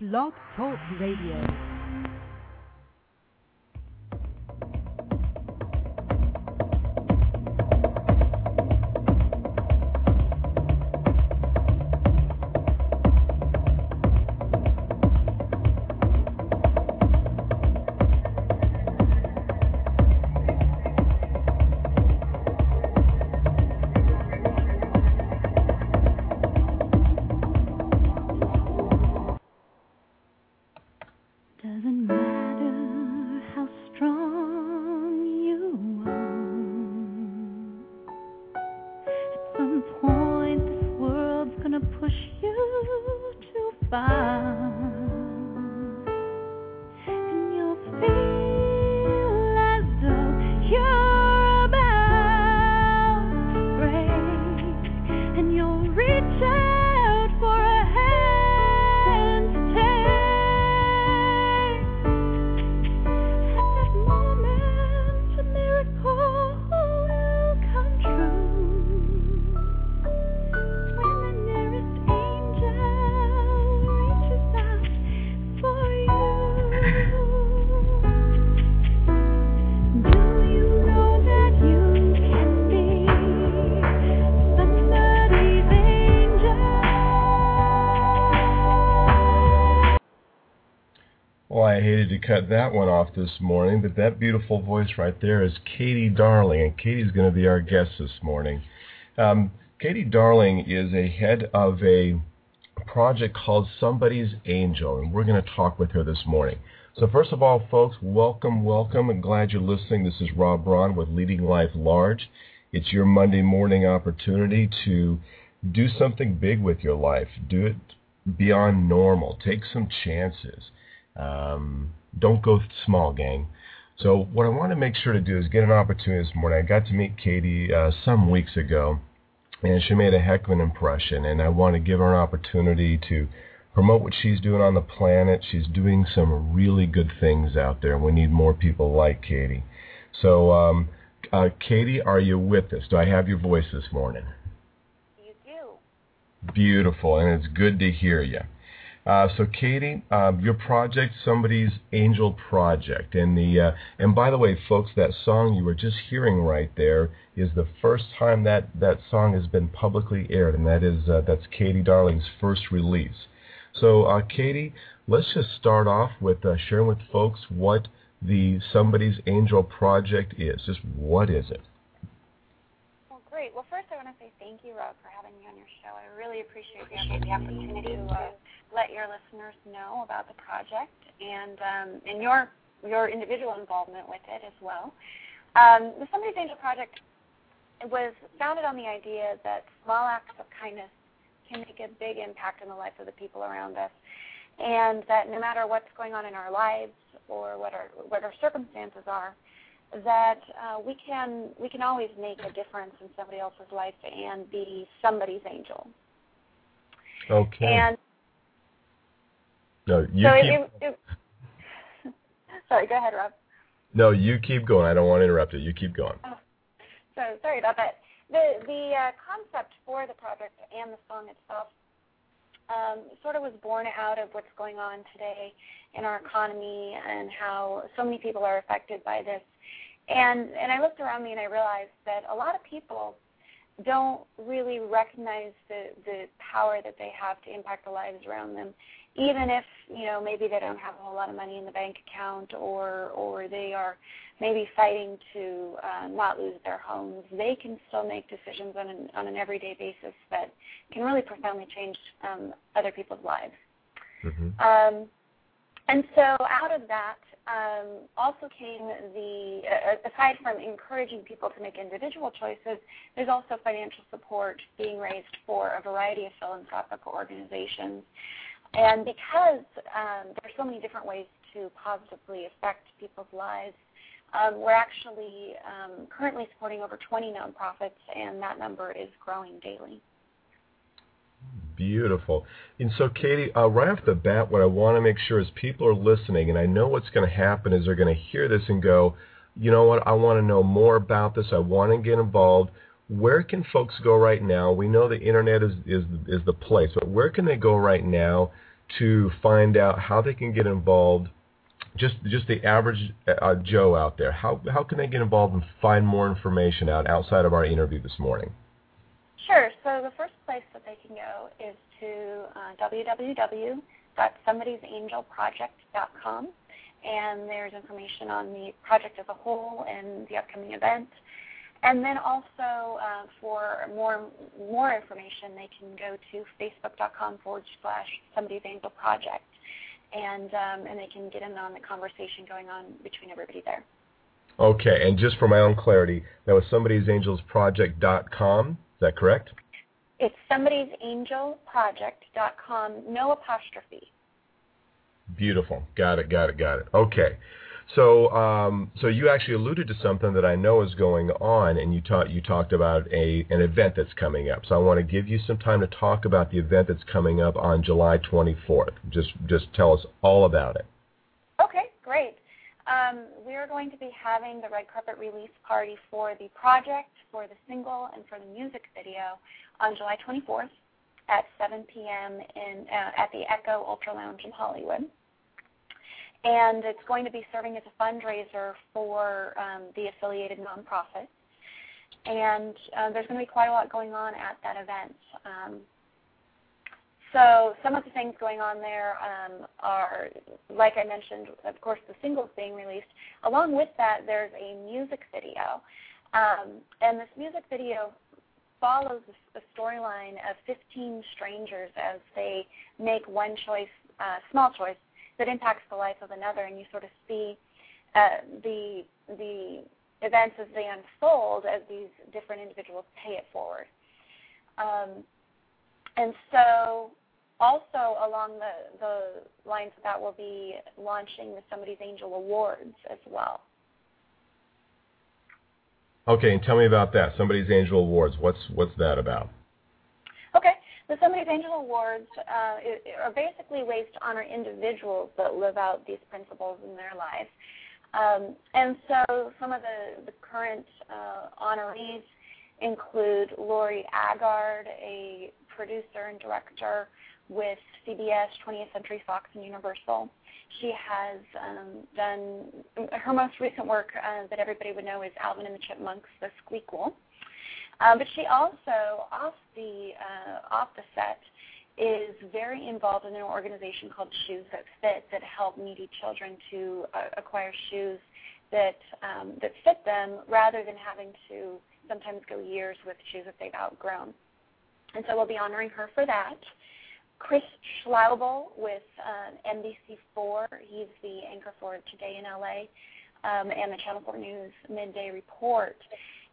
Blog Talk Radio. Cut that one off this morning, but that beautiful voice right there is Katey Darling, and Katey's going to be our guest this morning. Um, Katey Darling is a head of a project called Somebody's Angel, and we're going to talk with her this morning. So, first of all, folks, welcome, welcome, and glad you're listening. This is Rob Braun with Leading Life Large. It's your Monday morning opportunity to do something big with your life. Do it beyond normal. Take some chances. Um, don't go small, gang. So what I want to make sure to do is get an opportunity this morning. I got to meet Katey uh, some weeks ago, and she made a heck of an impression. And I want to give her an opportunity to promote what she's doing on the planet. She's doing some really good things out there. We need more people like Katey. So, um, uh, Katey, are you with us? Do I have your voice this morning? You do. Beautiful, and it's good to hear you. Uh, so, Katey, um, your project, somebody's angel project, and the uh, and by the way, folks, that song you were just hearing right there is the first time that that song has been publicly aired, and that is uh, that's Katey Darling's first release. So, uh, Katey, let's just start off with uh, sharing with folks what the somebody's angel project is. Just what is it? Well, great. Well, first, I want to say thank you, Rob, for having me on your show. I really appreciate the, opportunity to uh, let your listeners know about the project and um, and your your individual involvement with it as well. Um, the Somebody's Angel Project was founded on the idea that small acts of kindness can make a big impact in the lives of the people around us, and that no matter what's going on in our lives or what our what our circumstances are, that uh, we can we can always make a difference in somebody else's life and be somebody's angel. Okay. And no, you so keep. it, it, it, sorry, go ahead, Rob. No, you keep going. I don't want to interrupt you. You keep going. So sorry about that. The the uh, concept for the project and the song itself um, sort of was born out of what's going on today in our economy and how so many people are affected by this. And and I looked around me and I realized that a lot of people don't really recognize the the power that they have to impact the lives around them, even if you know maybe they don't have a whole lot of money in the bank account or or they are maybe fighting to uh, not lose their homes. They can still make decisions on an on an everyday basis that can really profoundly change um, other people's lives. Mm-hmm. Um, and so out of that um, also came the, uh, aside from encouraging people to make individual choices, there's also financial support being raised for a variety of philanthropic organizations. And because um, there are so many different ways to positively affect people's lives, um, we're actually um, currently supporting over 20 nonprofits, and that number is growing daily. Beautiful. And so, Katey, uh, right off the bat, what I want to make sure is people are listening, and I know what's going to happen is they're going to hear this and go, you know what, I want to know more about this. I want to get involved. Where can folks go right now? We know the internet is, is, is the place, but where can they go right now to find out how they can get involved, just just the average uh, Joe out there, how how can they get involved and find more information out outside of our interview this morning? Sure. So the first place that they can go is to uh, www.somebody'sangelproject.com, and there's information on the project as a whole and the upcoming event. And then also uh, for more more information, they can go to facebook.com forward slash somebody's angel project, and um, and they can get in on the conversation going on between everybody there. Okay, and just for my own clarity, that was somebody'sangelsproject.com. Is that correct? It's somebody's somebody'sangelproject.com, no apostrophe. Beautiful. Got it. Got it. Got it. Okay. So, um, so you actually alluded to something that I know is going on, and you talked you talked about a an event that's coming up. So I want to give you some time to talk about the event that's coming up on July 24th. Just just tell us all about it. Okay, great. Um, we are going to be having the red carpet release party for the project, for the single, and for the music video on July 24th at 7 p.m. in uh, at the Echo Ultra Lounge in Hollywood and it's going to be serving as a fundraiser for um, the affiliated nonprofit. And uh, there's going to be quite a lot going on at that event. Um, so some of the things going on there um, are, like I mentioned, of course, the singles being released. Along with that, there's a music video, um, and this music video follows the storyline of 15 strangers as they make one choice, uh, small choice, that impacts the life of another, and you sort of see uh, the the events as they unfold as these different individuals pay it forward. Um, and so, also along the the lines of that, we'll be launching the Somebody's Angel Awards as well. Okay, and tell me about that. Somebody's Angel Awards. What's what's that about? Okay. The Somebody's Angel Awards uh, are basically ways to honor individuals that live out these principles in their life. Um, and so some of the, the current uh, honorees include Laurie Agard, a producer and director with CBS, 20th Century Fox, and Universal. She has um, done her most recent work uh, that everybody would know is Alvin and the Chipmunks, The Squeakquel. Um, but she also, off the uh, off the set, is very involved in an organization called Shoes That Fit that help needy children to uh, acquire shoes that um, that fit them, rather than having to sometimes go years with shoes that they've outgrown. And so we'll be honoring her for that. Chris Schauble with uh, NBC4, he's the anchor for Today in LA um, and the Channel 4 News Midday Report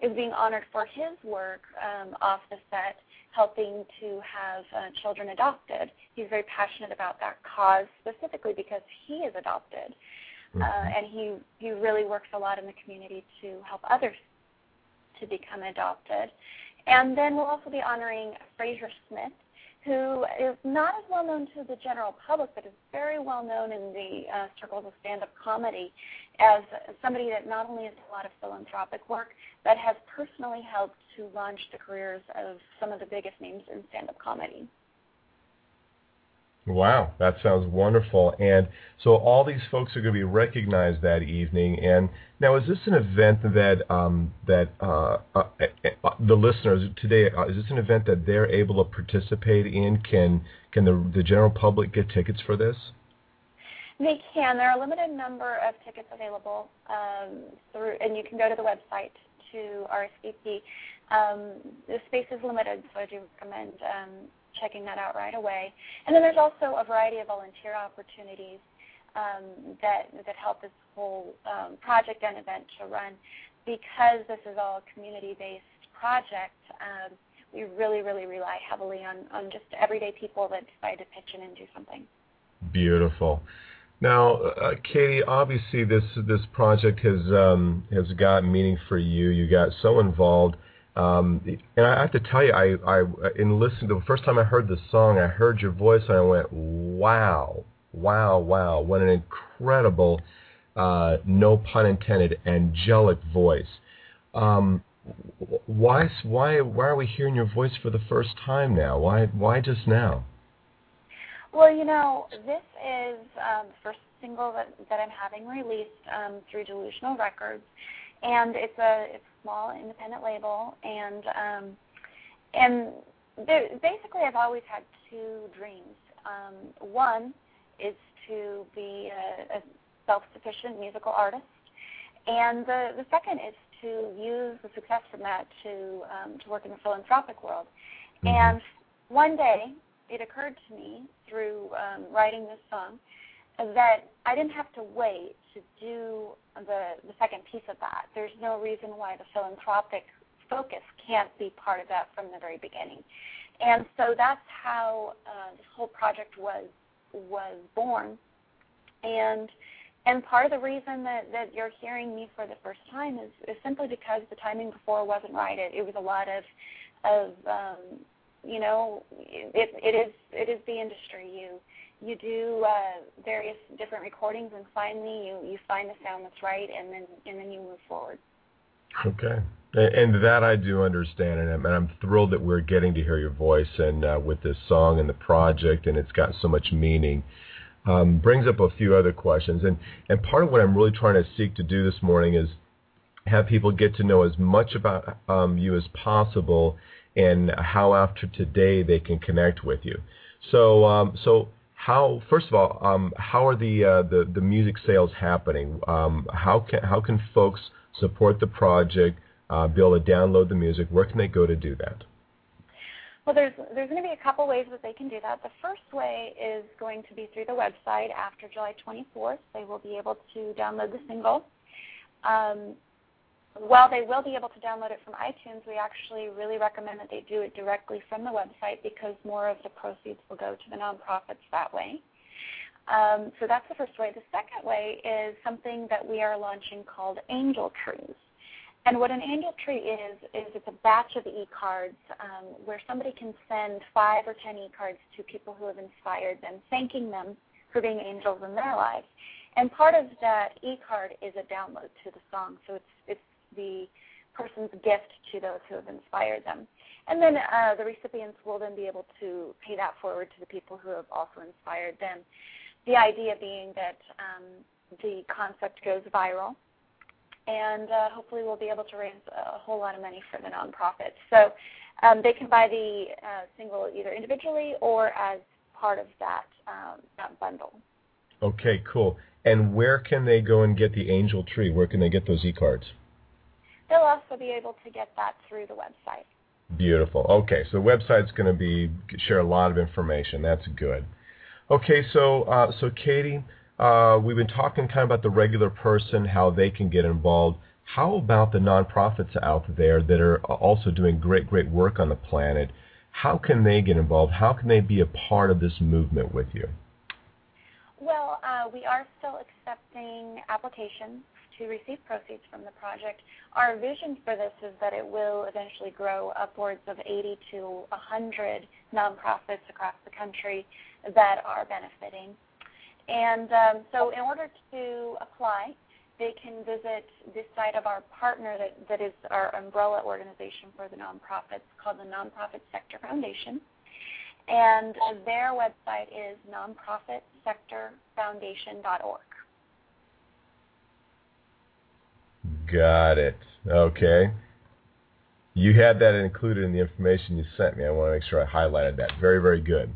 is being honored for his work um, off the set, helping to have uh, children adopted. He's very passionate about that cause specifically because he is adopted, uh, mm-hmm. uh, and he he really works a lot in the community to help others to become adopted. And then we'll also be honoring Fraser Smith, who is not as well known to the general public, but is very well known in the uh, circles of stand-up comedy as somebody that not only has a lot of philanthropic work, but has personally helped to launch the careers of some of the biggest names in stand-up comedy. Wow, that sounds wonderful. And so all these folks are going to be recognized that evening. And now, is this an event that um, that uh, uh, uh, the listeners today uh, is this an event that they're able to participate in? Can can the the general public get tickets for this? They can. There are a limited number of tickets available um, through, and you can go to the website to RSVP. Um, the space is limited, so I do recommend um, checking that out right away. And then there's also a variety of volunteer opportunities um, that that help this whole um, project and event to run. Because this is all a community-based project, um, we really, really rely heavily on, on just everyday people that decide to pitch in and do something. Beautiful. Now, uh, Katey, obviously this this project has um, has got meaning for you. You got so involved, um, and I have to tell you, I, I in listening the first time I heard the song, I heard your voice, and I went, "Wow, wow, wow! What an incredible, uh, no pun intended, angelic voice." Um, why why why are we hearing your voice for the first time now? Why why just now? Well, you know, this is um, the first single that, that I'm having released um, through Deluzional Records, and it's a it's a small independent label, and um, and basically I've always had two dreams. Um, one is to be a, a self-sufficient musical artist, and the the second is to use the success from that to um, to work in the philanthropic world. Mm-hmm. And one day it occurred to me through um, writing this song that I didn't have to wait to do the the second piece of that. There's no reason why the philanthropic focus can't be part of that from the very beginning. And so that's how uh, this whole project was was born. And and part of the reason that, that you're hearing me for the first time is, is simply because the timing before wasn't right. It, it was a lot of of um, you know it, it is it is the industry. You you do uh, various different recordings, and finally you you find the sound that's right, and then and then you move forward. Okay. And that I do understand, and I'm, and I'm thrilled that we're getting to hear your voice and uh, with this song and the project, and it's got so much meaning. Um, brings up a few other questions, and and part of what I'm really trying to seek to do this morning is have people get to know as much about um, you as possible, and how after today they can connect with you. So um, so how first of all, um, how are the uh, the the music sales happening? Um, how can how can folks support the project? uh, be able to download the music, where can they go to do that? Well, there's there's going to be a couple ways that they can do that. The first way is going to be through the website after July 24th. They will be able to download the single. Um, while they will be able to download it from iTunes, we actually really recommend that they do it directly from the website because more of the proceeds will go to the nonprofits that way. Um, so that's the first way. The second way is something that we are launching called Angel Trees. And what an angel tree is, is it's a batch of e-cards um, where somebody can send five or ten e-cards to people who have inspired them, thanking them for being angels in their lives. And part of that e-card is a download to the song, so it's it's the person's gift to those who have inspired them. And then uh, the recipients will then be able to pay that forward to the people who have also inspired them. The idea being that um, the concept goes viral and uh, hopefully we'll be able to raise a whole lot of money for the nonprofit. So um, they can buy the uh, single either individually or as part of that um, that bundle. Okay, cool. And where can they go and get the Angel Tree? Where can they get those e-cards? They'll also be able to get that through the website. Beautiful. Okay, so the website's going to be share a lot of information. That's good. Okay, so uh, so Katie, uh, we've been talking kind of about the regular person, how they can get involved. How about the nonprofits out there that are also doing great, great work on the planet? How can they get involved? How can they be a part of this movement with you? Well, uh, we are still accepting applications to receive proceeds from the project. Our vision for this is that it will eventually grow upwards of 80 to 100 nonprofits across the country that are benefiting and um, so, in order to apply, they can visit this site of our partner that, that is our umbrella organization for the nonprofits called the Nonprofit Sector Foundation. And their website is nonprofitsectorfoundation.org. Got it. Okay. You had that included in the information you sent me. I want to make sure I highlighted that. Very, very good.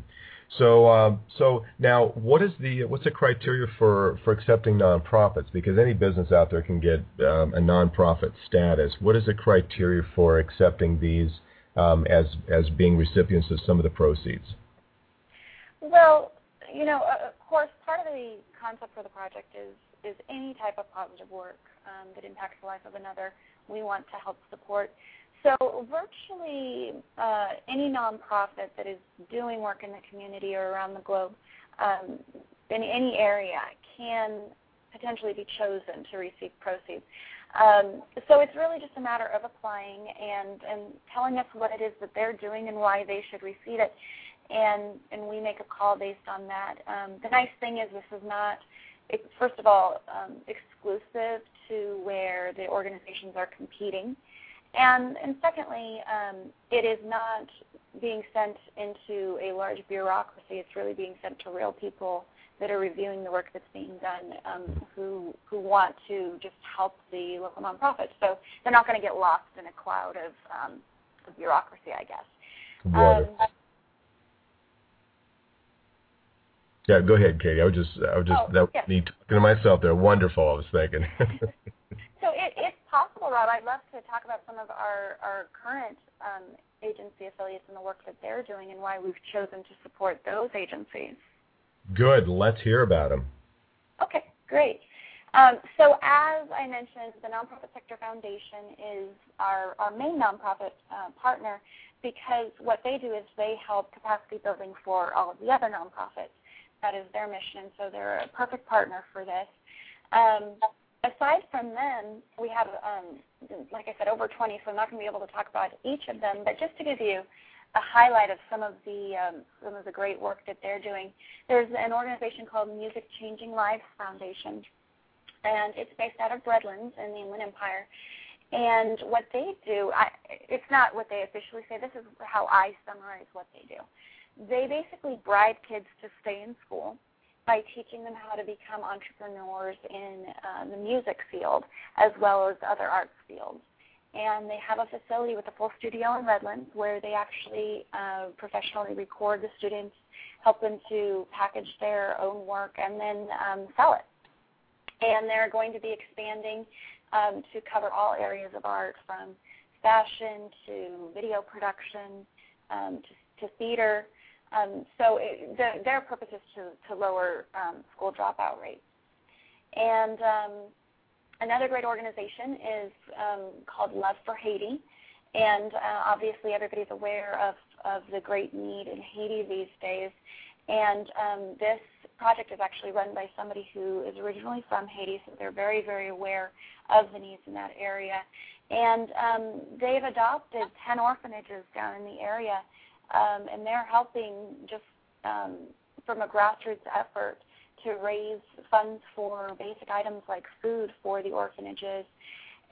So, um, so now, what is the what's the criteria for for accepting nonprofits? Because any business out there can get um, a nonprofit status. What is the criteria for accepting these um, as as being recipients of some of the proceeds? Well, you know, of course, part of the concept for the project is is any type of positive work um, that impacts the life of another. We want to help support. So virtually uh, any nonprofit that is doing work in the community or around the globe um, in any area can potentially be chosen to receive proceeds. Um, so it's really just a matter of applying and, and telling us what it is that they're doing and why they should receive it. And, and we make a call based on that. Um, the nice thing is this is not, first of all, um, exclusive to where the organizations are competing. And, and secondly, um, it is not being sent into a large bureaucracy. It's really being sent to real people that are reviewing the work that's being done um, who who want to just help the local nonprofits. So they're not going to get lost in a cloud of, um, of bureaucracy, I guess. Um, yeah, go ahead, Katey. I was just I was just oh, that yes. me talking to myself there. Wonderful. I was thinking. so it, it's possible, Rob. I'd love to talk about some of our our current um, agency affiliates and the work that they're doing and why we've chosen to support those agencies. Good. Let's hear about them. Okay, great. Um, so as I mentioned, the Nonprofit Sector Foundation is our, our main nonprofit uh, partner because what they do is they help capacity building for all of the other nonprofits. That is their mission, so they're a perfect partner for this. Um, aside from them, we have, um, like I said, over 20, so I'm not going to be able to talk about each of them, but just to give you a highlight of some of the um, some of the great work that they're doing. There's an organization called Music Changing Lives Foundation, and it's based out of Redlands in the Inland Empire. And what they do, I, it's not what they officially say. This is how I summarize what they do. They basically bribe kids to stay in school by teaching them how to become entrepreneurs in uh, the music field as well as other arts fields and they have a facility with a full studio in Redlands where they actually uh, professionally record the students, help them to package their own work, and then um, sell it. And they're going to be expanding um, to cover all areas of art from fashion to video production um, to, to theater. Um, so it, the, their purpose is to, to lower um, school dropout rates. And um, Another great organization is um, called Love for Haiti, and uh, obviously everybody's aware of, of the great need in Haiti these days. And um, this project is actually run by somebody who is originally from Haiti, so they're very, very aware of the needs in that area. And um, they've adopted 10 orphanages down in the area, um, and they're helping just um, from a grassroots effort to raise funds for basic items like food for the orphanages.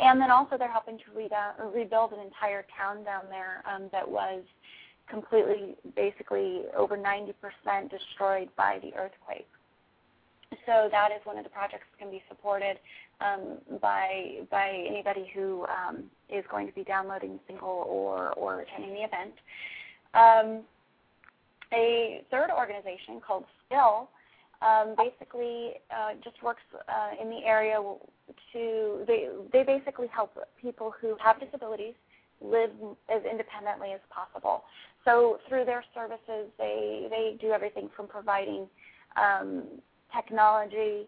And then also they're helping to re- rebuild an entire town down there um, that was completely, basically over 90% destroyed by the earthquake. So that is one of the projects that can be supported um, by by anybody who um, is going to be downloading the single or or attending the event. Um, a third organization called Skill um, basically uh, just works uh, in the area to they they basically help people who have disabilities live as independently as possible. So through their services, they they do everything from providing um, technology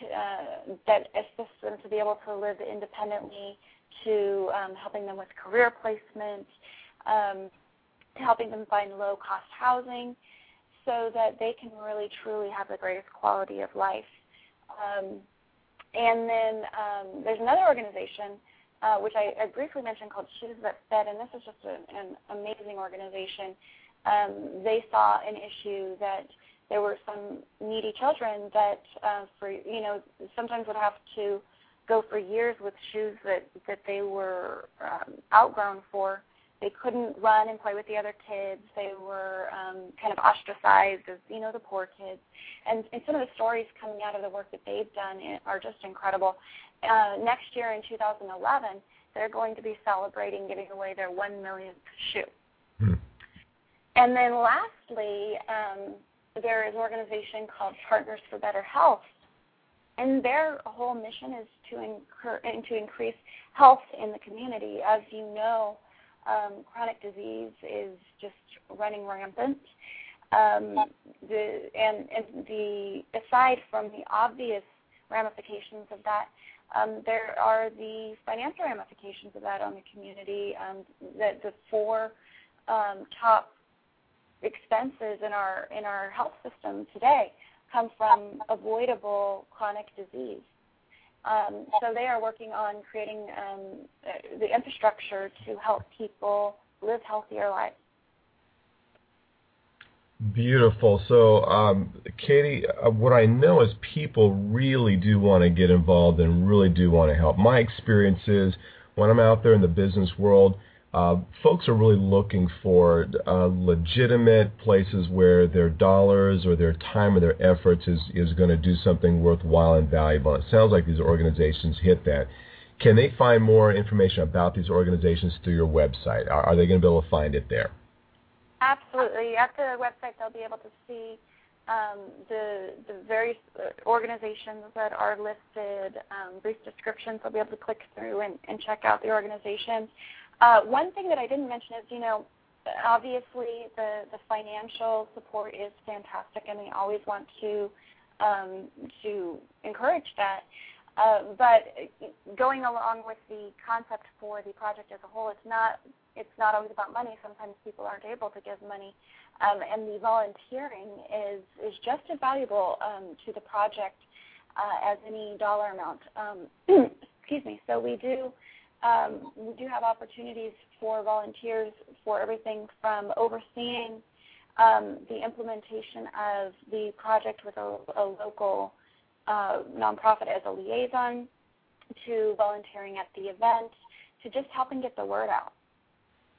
to, uh, that assists them to be able to live independently, to um, helping them with career placement, um, helping them find low cost housing so that they can really truly have the greatest quality of life. Um, and then um, there's another organization uh, which I, I, briefly mentioned called Shoes That Fit, and this is just a, an amazing organization. Um, they saw an issue that there were some needy children that, uh, for you know, sometimes would have to go for years with shoes that that they were um, outgrown for, they couldn't run and play with the other kids. They were um, kind of ostracized as you know the poor kids. And, and some of the stories coming out of the work that they've done are just incredible. Uh, next year in 2011, they're going to be celebrating giving away their one millionth shoe. Hmm. And then lastly, um, there is an organization called Partners for Better Health, and their whole mission is to, incur- to increase health in the community. As you know, um, chronic disease is just running rampant. Um, the, and, and the aside from the obvious ramifications of that, um, there are the financial ramifications of that on the community. Um, that the four um, top expenses in our in our health system today come from avoidable chronic disease. Um, so they are working on creating um, the infrastructure to help people live healthier lives. Beautiful. So, um, Katie, uh, what I know is people really do want to get involved and really do want to help. My experience is when I'm out there in the business world, uh, folks are really looking for uh, legitimate places where their dollars or their time or their efforts is, is going to do something worthwhile and valuable. It sounds like these organizations hit that. Can they find more information about these organizations through your website? Are, are they going to be able to find it there? Absolutely. At the website, they'll be able to see um, the the various uh, organizations that are listed, um, brief descriptions. They'll be able to click through and, and check out the organizations. Uh, one thing that I didn't mention is, you know, obviously the, the financial support is fantastic, and we always want to um, to encourage that. Uh, but going along with the concept for the project as a whole, it's not it's not always about money. Sometimes people aren't able to give money, um, and the volunteering is is just as valuable um, to the project uh, as any dollar amount. Um, excuse me. So we do um, we do have opportunities for volunteers for everything from overseeing um, the implementation of the project with a, a local uh, nonprofit as a liaison, to volunteering at the event, to just helping get the word out.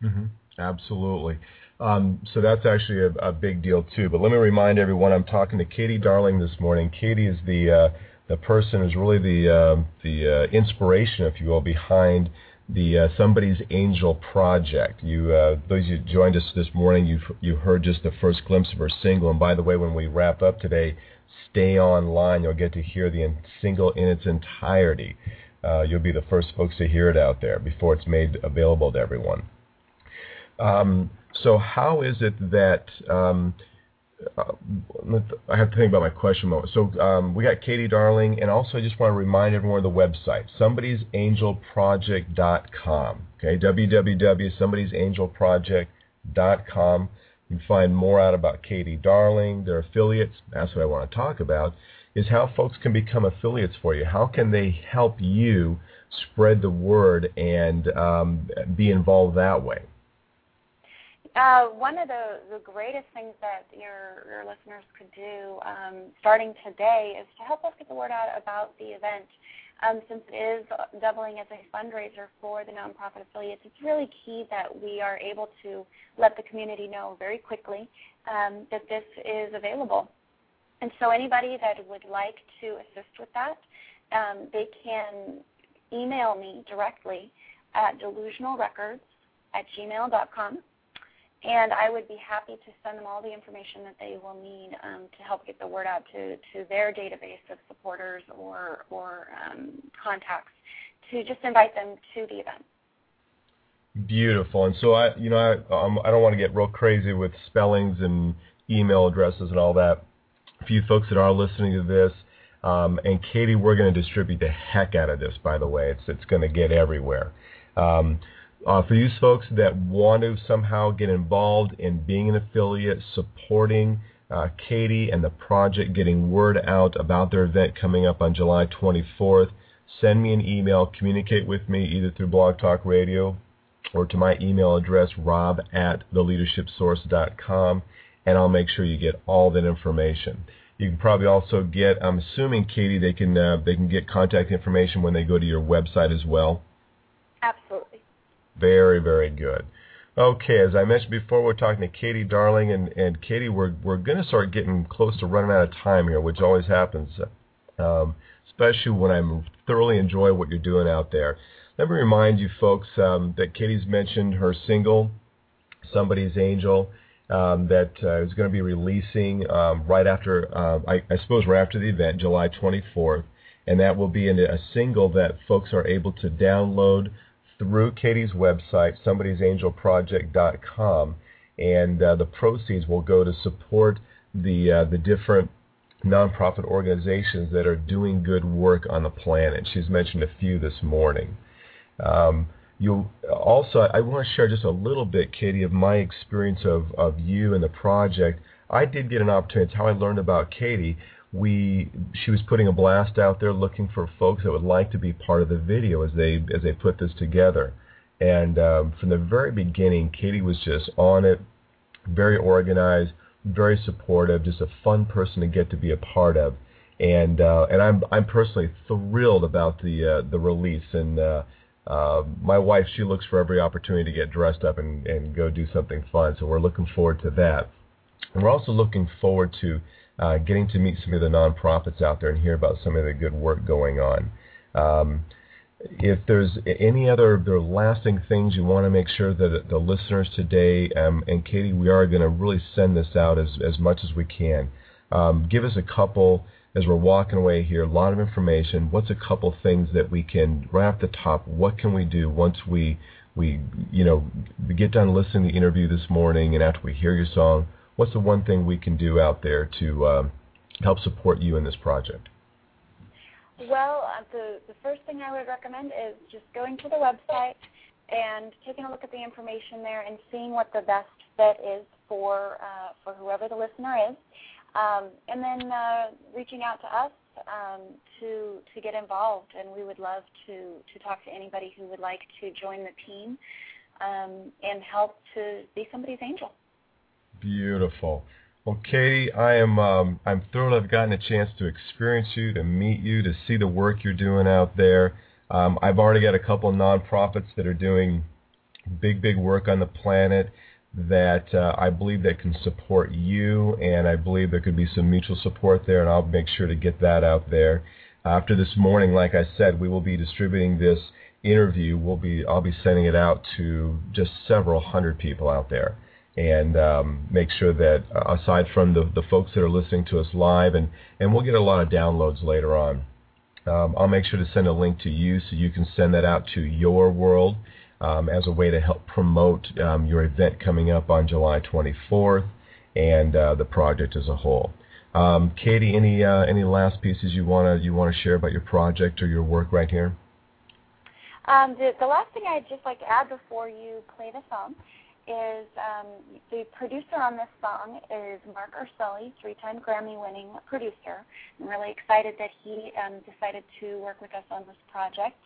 Mm-hmm. Absolutely. Um, so that's actually a, a, big deal too. But let me remind everyone, I'm talking to Katey Darling this morning. Katey is the uh, the person who's really the uh, the uh, inspiration, if you will, behind the uh, Somebody's Angel project. You uh, those you joined us this morning, you you heard just the first glimpse of her single. And by the way, when we wrap up today, stay online. You'll get to hear the single in its entirety. Uh, you'll be the first folks to hear it out there before it's made available to everyone. Um, so how is it that um, I have to think about my question moment. So um, we got Katey Darling, and also I just want to remind everyone of the website, somebody'sangelproject.com. Okay, www.somebody'sangelproject.com. You can find more out about Katey Darling, their affiliates. That's what I want to talk about. Is how folks can become affiliates for you. How can they help you spread the word and um, be involved that way? Uh, one of the, the greatest things that your, your listeners could do um, starting today is to help us get the word out about the event. Um, since it is doubling as a fundraiser for the nonprofit affiliates, it's really key that we are able to let the community know very quickly um, that this is available. And so, anybody that would like to assist with that, um, they can email me directly at deluzionalrecords at gmail.com and I would be happy to send them all the information that they will need um, to help get the word out to, to their database of supporters or, or um, contacts to just invite them to the event. Beautiful. And so I, you know, I, um, I don't want to get real crazy with spellings and email addresses and all that. For you folks that are listening to this, um, and Katey, we're going to distribute the heck out of this. By the way, it's it's going to get everywhere. Uh, for you folks that want to somehow get involved in being an affiliate, supporting uh, Katey and the project, getting word out about their event coming up on July 24th, send me an email, communicate with me either through Blog Talk Radio or to my email address, rob at theleadershipsource.com, and I'll make sure you get all that information. You can probably also get, I'm assuming, Katey, they can uh, they can get contact information when they go to your website as well. Absolutely. Very, very good. Okay, as I mentioned before, we're talking to Katey Darling, and, and Katey, we're we're going to start getting close to running out of time here, which always happens, um, especially when I thoroughly enjoy what you're doing out there. Let me remind you folks um, that Katey's mentioned her single, "Somebody's Angel," um, that uh, is going to be releasing um, right after, uh, I, I suppose, right after the event, July 24th, and that will be a single that folks are able to download through Katey's website, somebody'sangelproject.com, and uh, the proceeds will go to support the uh, the different nonprofit organizations that are doing good work on the planet. She's mentioned a few this morning. Um, you also, I want to share just a little bit, Katey, of my experience of, of you and the project. I did get an opportunity. It's how I learned about Katey we she was putting a blast out there looking for folks that would like to be part of the video as they as they put this together. And um, from the very beginning, Katey was just on it, very organized, very supportive, just a fun person to get to be a part of. And uh, and I'm I'm personally thrilled about the uh, the release and uh, uh, my wife, she looks for every opportunity to get dressed up and, and go do something fun. So we're looking forward to that. And we're also looking forward to uh, getting to meet some of the nonprofits out there and hear about some of the good work going on. Um, if there's any other the lasting things you want to make sure that the listeners today, um, and Katey, we are going to really send this out as, as much as we can. Um, give us a couple as we're walking away here, a lot of information. What's a couple things that we can right off the top? What can we do once we we you know get done listening to the interview this morning, and after we hear your song? What's the one thing we can do out there to um, help support you in this project? Well, uh, the the first thing I would recommend is just going to the website and taking a look at the information there and seeing what the best fit is for uh, for whoever the listener is. Um, and then uh, reaching out to us um, to to get involved, and we would love to to talk to anybody who would like to join the team um, and help to be somebody's angel. Beautiful. Well, Katey, I am um, I'm thrilled I've gotten a chance to experience you, to meet you, to see the work you're doing out there. Um, I've already got a couple of nonprofits that are doing big, big work on the planet that uh, I believe that can support you, and I believe there could be some mutual support there, and I'll make sure to get that out there. After this morning, like I said, we will be distributing this interview. We'll be I'll be sending it out to just several hundred people out there, and um, make sure that uh, aside from the the folks that are listening to us live, and and we'll get a lot of downloads later on. Um, I'll make sure to send a link to you so you can send that out to your world um, as a way to help promote um, your event coming up on July 24th and uh, the project as a whole. Um, Katey, any uh, any last pieces you wanna you wanna share about your project or your work right here? Um, the, the last thing I'd just like to add before you play the song is um, the producer on this song is Mark Urseli, three-time Grammy-winning producer. I'm really excited that he um, decided to work with us on this project.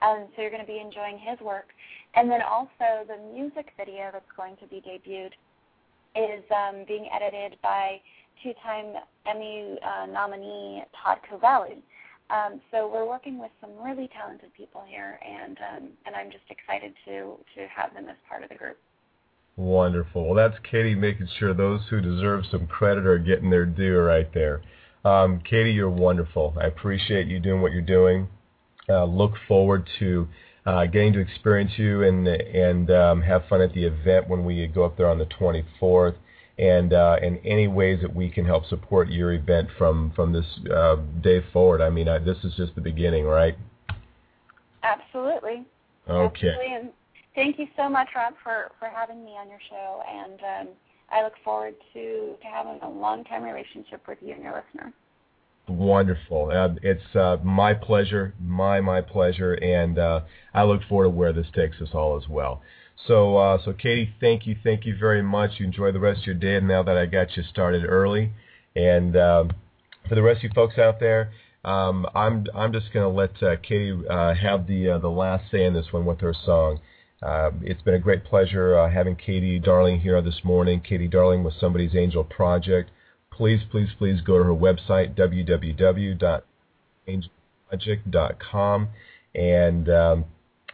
Um, so you're going to be enjoying his work. And then also the music video that's going to be debuted is um, being edited by two-time Emmy uh, nominee Todd Covelli. Um, so we're working with some really talented people here, and um, and I'm just excited to to have them as part of the group. Wonderful. Well, that's Katey making sure those who deserve some credit are getting their due right there. Um, Katey, you're wonderful. I appreciate you doing what you're doing. Uh, look forward to uh, getting to experience you and and um, have fun at the event when we go up there on the 24th. And uh, and any ways that we can help support your event from from this uh, day forward. I mean, I, this is just the beginning, right? Absolutely. Okay. Absolutely. And thank you so much, Rob, for for having me on your show. And um, I look forward to to having a long time relationship with you and your listeners. Wonderful. Uh, it's uh, my pleasure, my my pleasure, and uh, I look forward to where this takes us all as well. So, uh, so Katey, thank you, thank you very much. You enjoy the rest of your day. Now that I got you started early, and um, for the rest of you folks out there, um, I'm I'm just going to let uh, Katey uh, have the the last say in this one with her song. Uh, it's been a great pleasure uh, having Katey Darling here this morning. Katey Darling with Somebody's Angel Project please, please, please go to her website, www.angelproject.com, and um,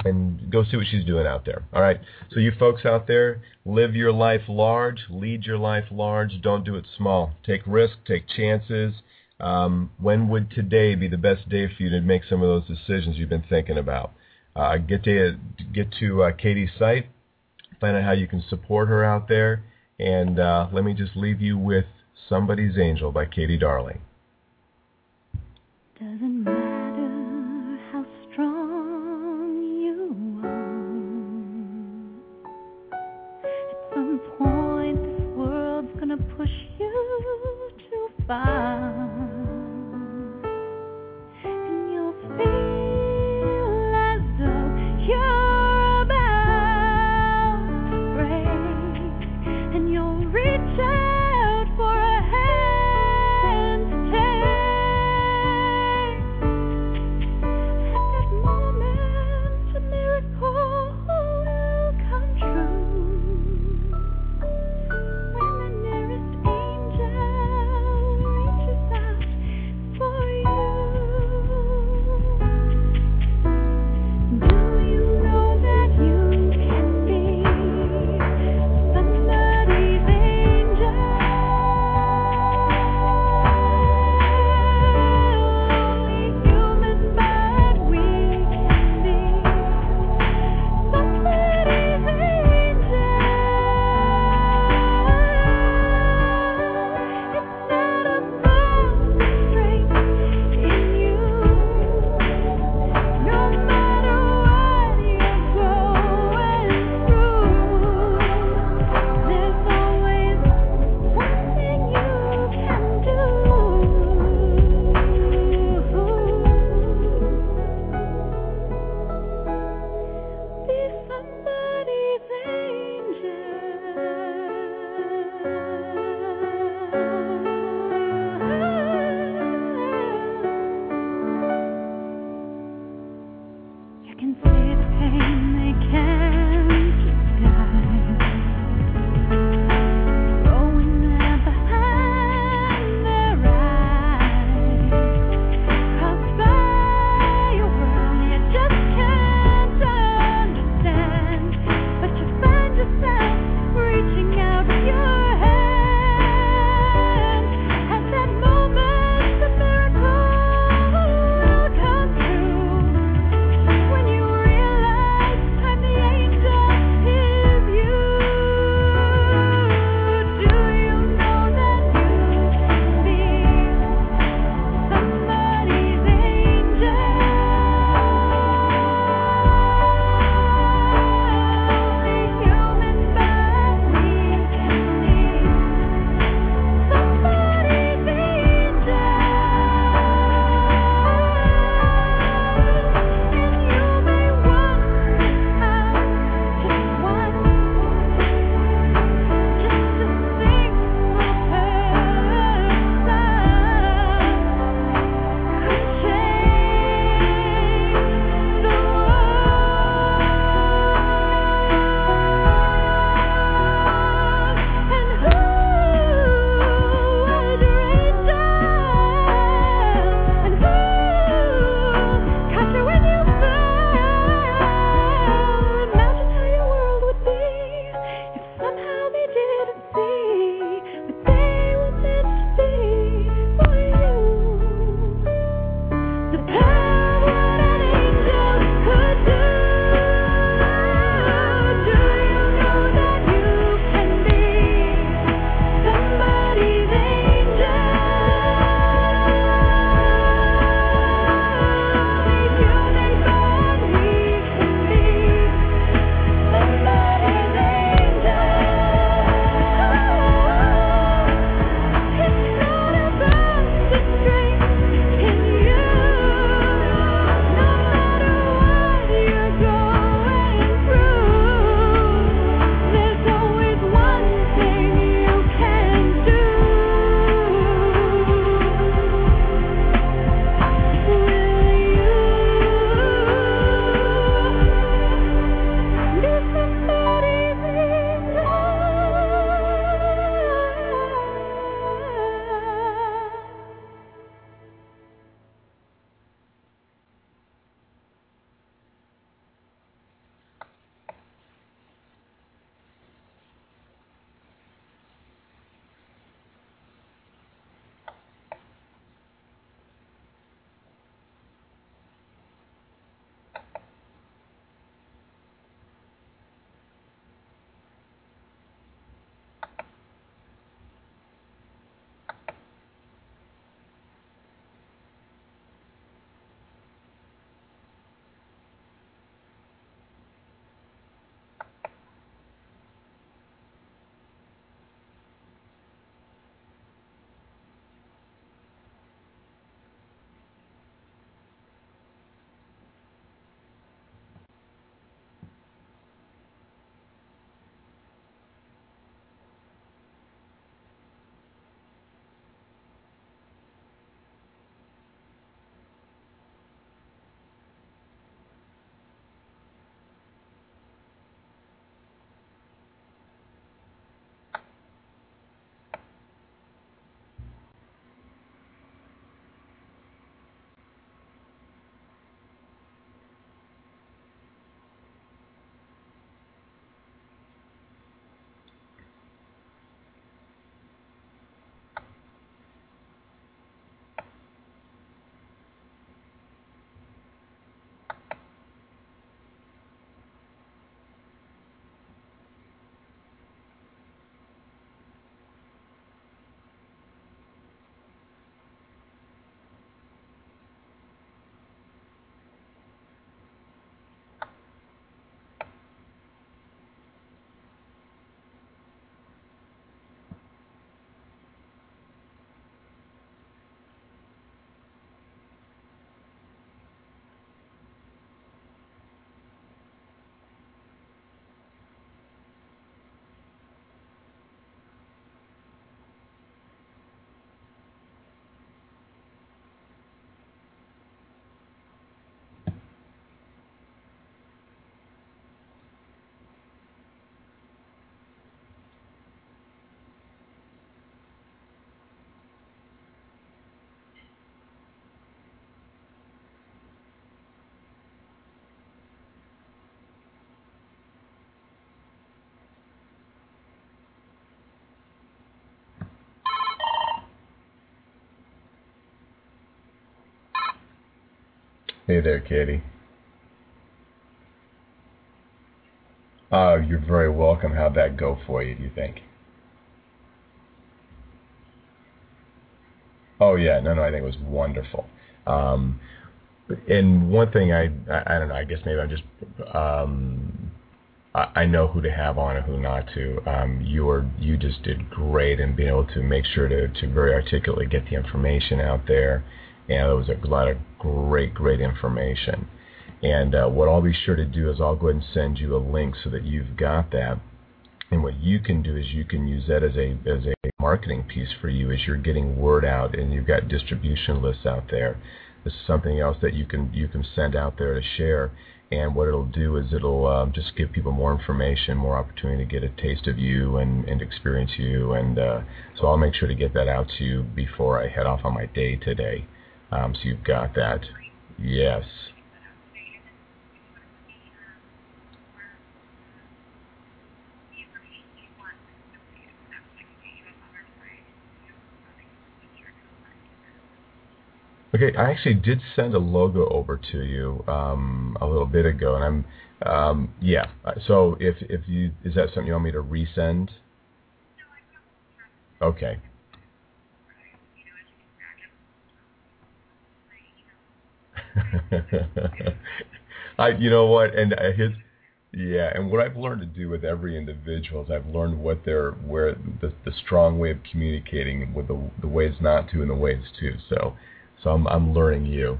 and go see what she's doing out there. All right. So you folks out there, live your life large, lead your life large. Don't do it small. Take risks, take chances. Um, when would today be the best day for you to make some of those decisions you've been thinking about? Uh, get to get to uh, Katey's site, find out how you can support her out there, and uh, let me just leave you with Somebody's Angel by Katey Darling. Doesn't matter Hey there, Katey. Oh, you're very welcome. How'd that go for you, do you think? Oh yeah, no, no, I think it was wonderful. Um, and one thing I, I, I don't know, I guess maybe I'm just, um, I, know who to have on and who not to. Um, you were, you just did great in being able to make sure to, to very articulately get the information out there, and it was a lot of great, great information. And uh, what I'll be sure to do is I'll go ahead and send you a link so that you've got that. And what you can do is you can use that as a as a marketing piece for you as you're getting word out and you've got distribution lists out there. This is something else that you can you can send out there to share. And what it'll do is it'll um, just give people more information, more opportunity to get a taste of you and, and experience you. And uh, so I'll make sure to get that out to you before I head off on my day today. Um, so you've got that. Yes. Okay, I actually did send a logo over to you um, a little bit ago, and I'm um, yeah. So if if you is that something you want me to resend? Okay. I you know what and uh, his yeah and what I've learned to do with every individual is I've learned what their where the the strong way of communicating with the the ways not to and the ways to so so I'm I'm learning you.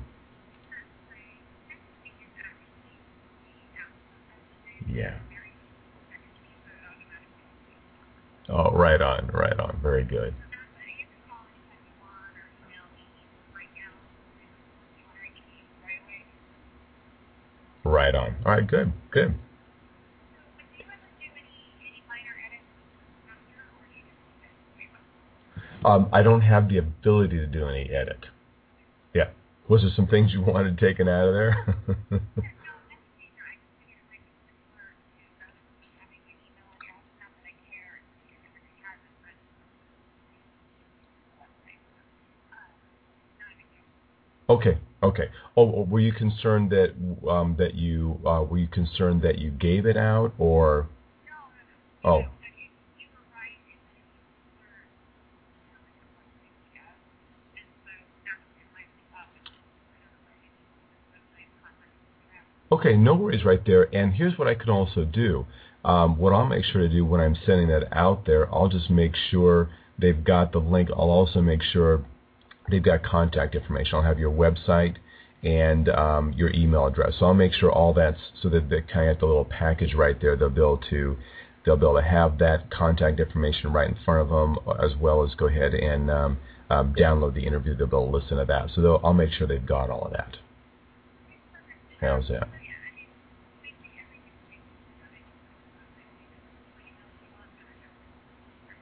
Yeah. Oh, right on, right on. Very good. Right on. All right, good, good. Um, I don't have the ability to do any edit. Yeah. Was there some things you wanted taken out of there? okay. Okay. Oh, oh, were you concerned that um, that you uh, were you concerned that you gave it out or? Oh. Okay, no worries right there. And here's what I can also do. Um, what I'll make sure to do when I'm sending that out there, I'll just make sure they've got the link. I'll also make sure they've got contact information. I'll have your website and um, your email address. So I'll make sure all that's so that they kind of have the little package right there. They'll be able to they'll be able to have that contact information right in front of them, as well as go ahead and um, um, download the interview. They'll be able to listen to that. So I'll make sure they've got all of that. How's that?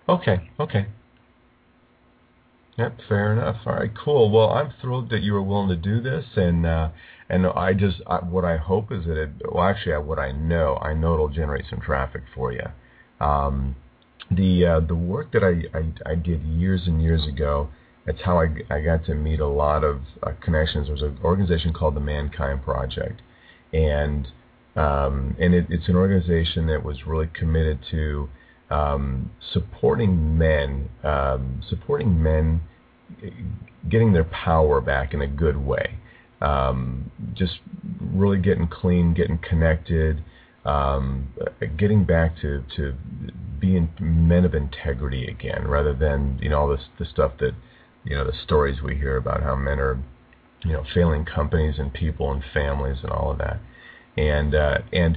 Okay, okay. Yep, fair enough. All right, cool. Well, I'm thrilled that you were willing to do this, and uh, and I just I, what I hope is that it. Well, actually, what I know, I know it'll generate some traffic for you. Um, the uh, the work that I, I I did years and years ago. That's how I, I got to meet a lot of uh, connections. There's an organization called the Mankind Project, and um, and it, it's an organization that was really committed to um, supporting men, um, supporting men getting their power back in a good way. Um, just really getting clean, getting connected, um, getting back to, to being men of integrity again, rather than you know all this the stuff that you know the stories we hear about how men are you know failing companies and people and families and all of that, and uh, and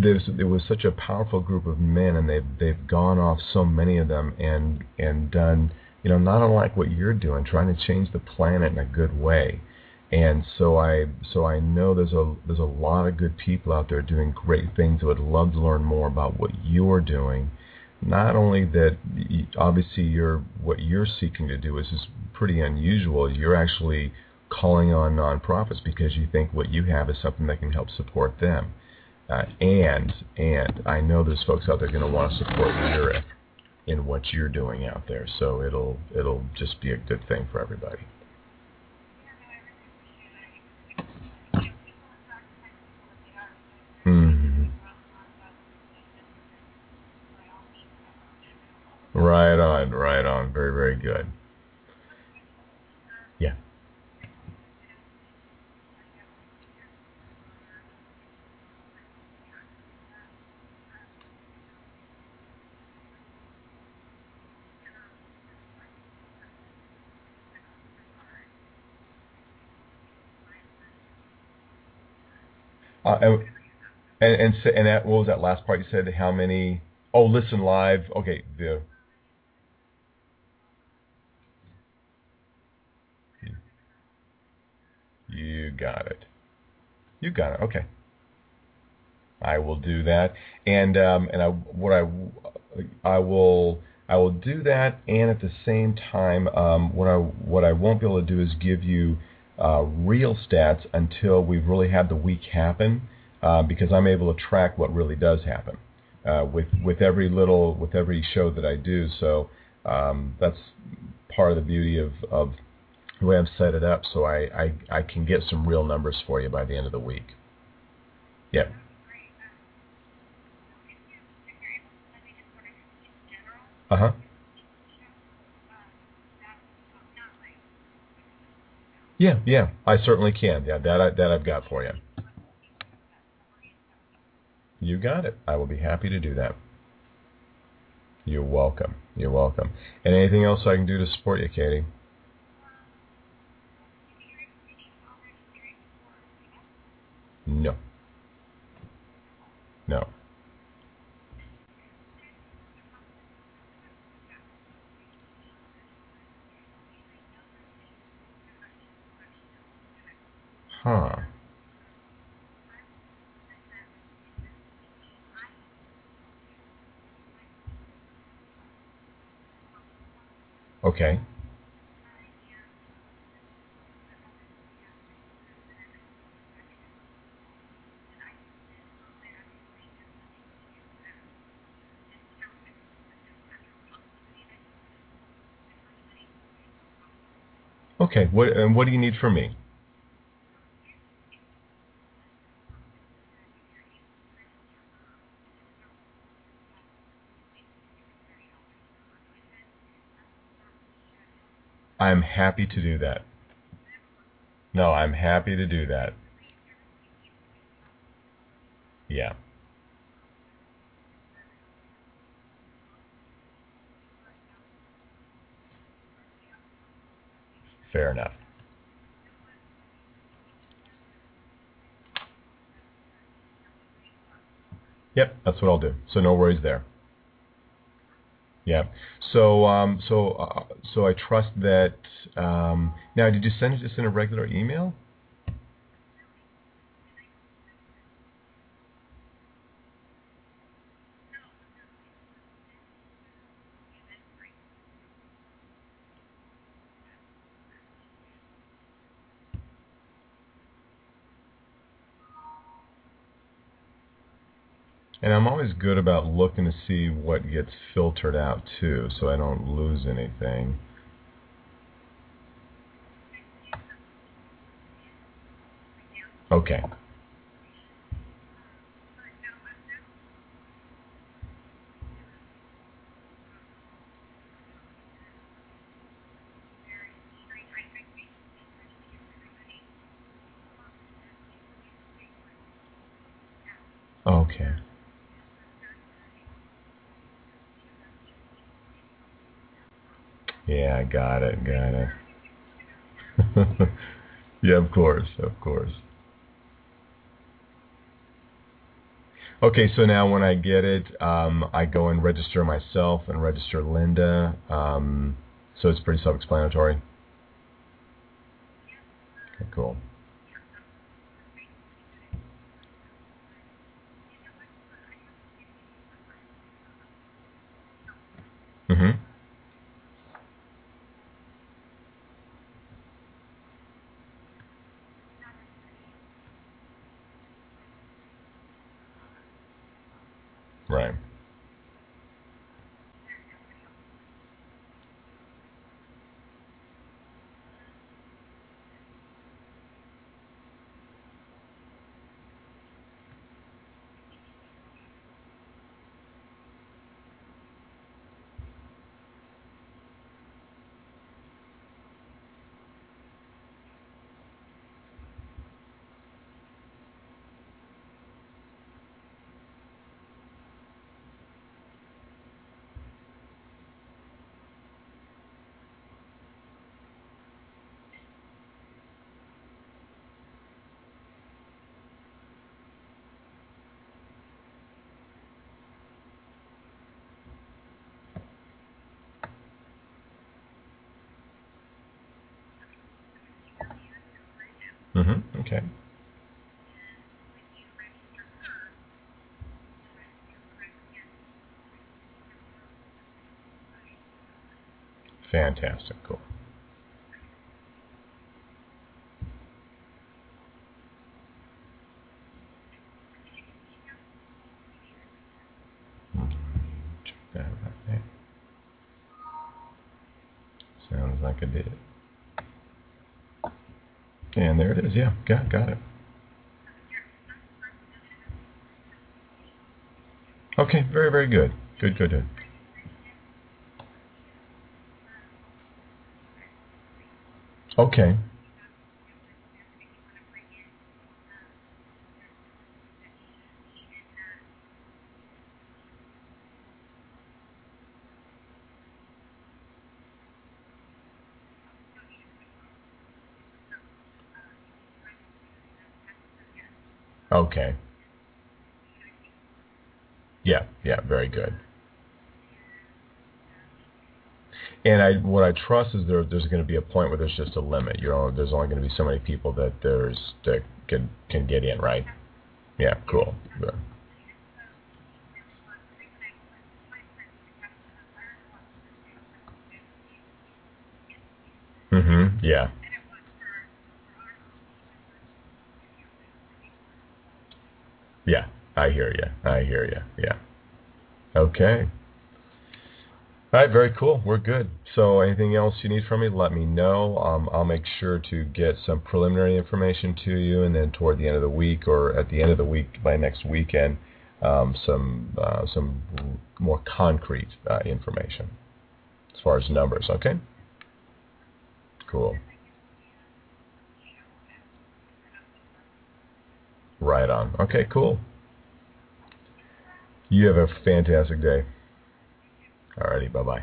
there's there was such a powerful group of men, and they've they've gone off so many of them and and done you know not unlike what you're doing, trying to change the planet in a good way. And so I so I know there's a there's a lot of good people out there doing great things. I would love to learn more about what you're doing. Not only that, obviously you're what you're seeking to do is is pretty unusual. You're actually calling on nonprofits because you think what you have is something that can help support them. Uh, and and I know there's folks out there going to want to support Lyric in what you're doing out there. So it'll it'll just be a good thing for everybody. Mm-hmm. Right on, right on. Very, very good. Yeah. And and and, and that what was that last part you said? How many? Oh, listen live. Okay, the you got it. You got it. Okay. I will do that, and um, and I what I I will I will do that, and at the same time, um, what I what I won't be able to do is give you uh, real stats until we've really had the week happen, uh, because I'm able to track what really does happen uh, with with every little with every show that I do. So um, that's part of the beauty of, of the way I've set it up. So I, I I can get some real numbers for you by the end of the week. Yeah. Uh huh. Yeah, yeah, I certainly can. Yeah, that I, that I've got for you. You got it. I will be happy to do that. You're welcome. You're welcome. And anything else I can do to support you, Katey? No. No. Huh. Okay. Okay. What and what do you need from me? I'm happy to do that. No, I'm happy to do that. Yeah. Fair enough. Yep, that's what I'll do. So no worries there. Yeah. So um, so uh, so I trust that. Um, now, did you send it just in a regular email? And I'm always good about looking to see what gets filtered out too, so I don't lose anything. Okay. Got it, got it. yeah, of course, of course. Okay, so now when I get it, um, I go and register myself and register Linda. Um, so it's pretty self-explanatory. Okay, cool. Mhm. Right. Mm-hmm. Okay. Fantastic. Cool. Check that out there. Sounds like it did. It. And there it is. Yeah, got got it. Okay, very very good. Good good good. Okay. Okay. Yeah, yeah, very good. And I, what I trust is there, there's going to be a point where there's just a limit. You know, there's only going to be so many people that there's that can can get in, right? Yeah, cool. Good. Mhm. Yeah. Yeah. I hear you. I hear you. Yeah. Okay. All right, very cool. We're good. So, anything else you need from me, let me know. Um, I'll make sure to get some preliminary information to you, and then toward the end of the week, or at the end of the week by next weekend, um, some uh, some more concrete uh, information as far as numbers. Okay. Cool. Right on. Okay, cool. You have a fantastic day. Alrighty, bye bye.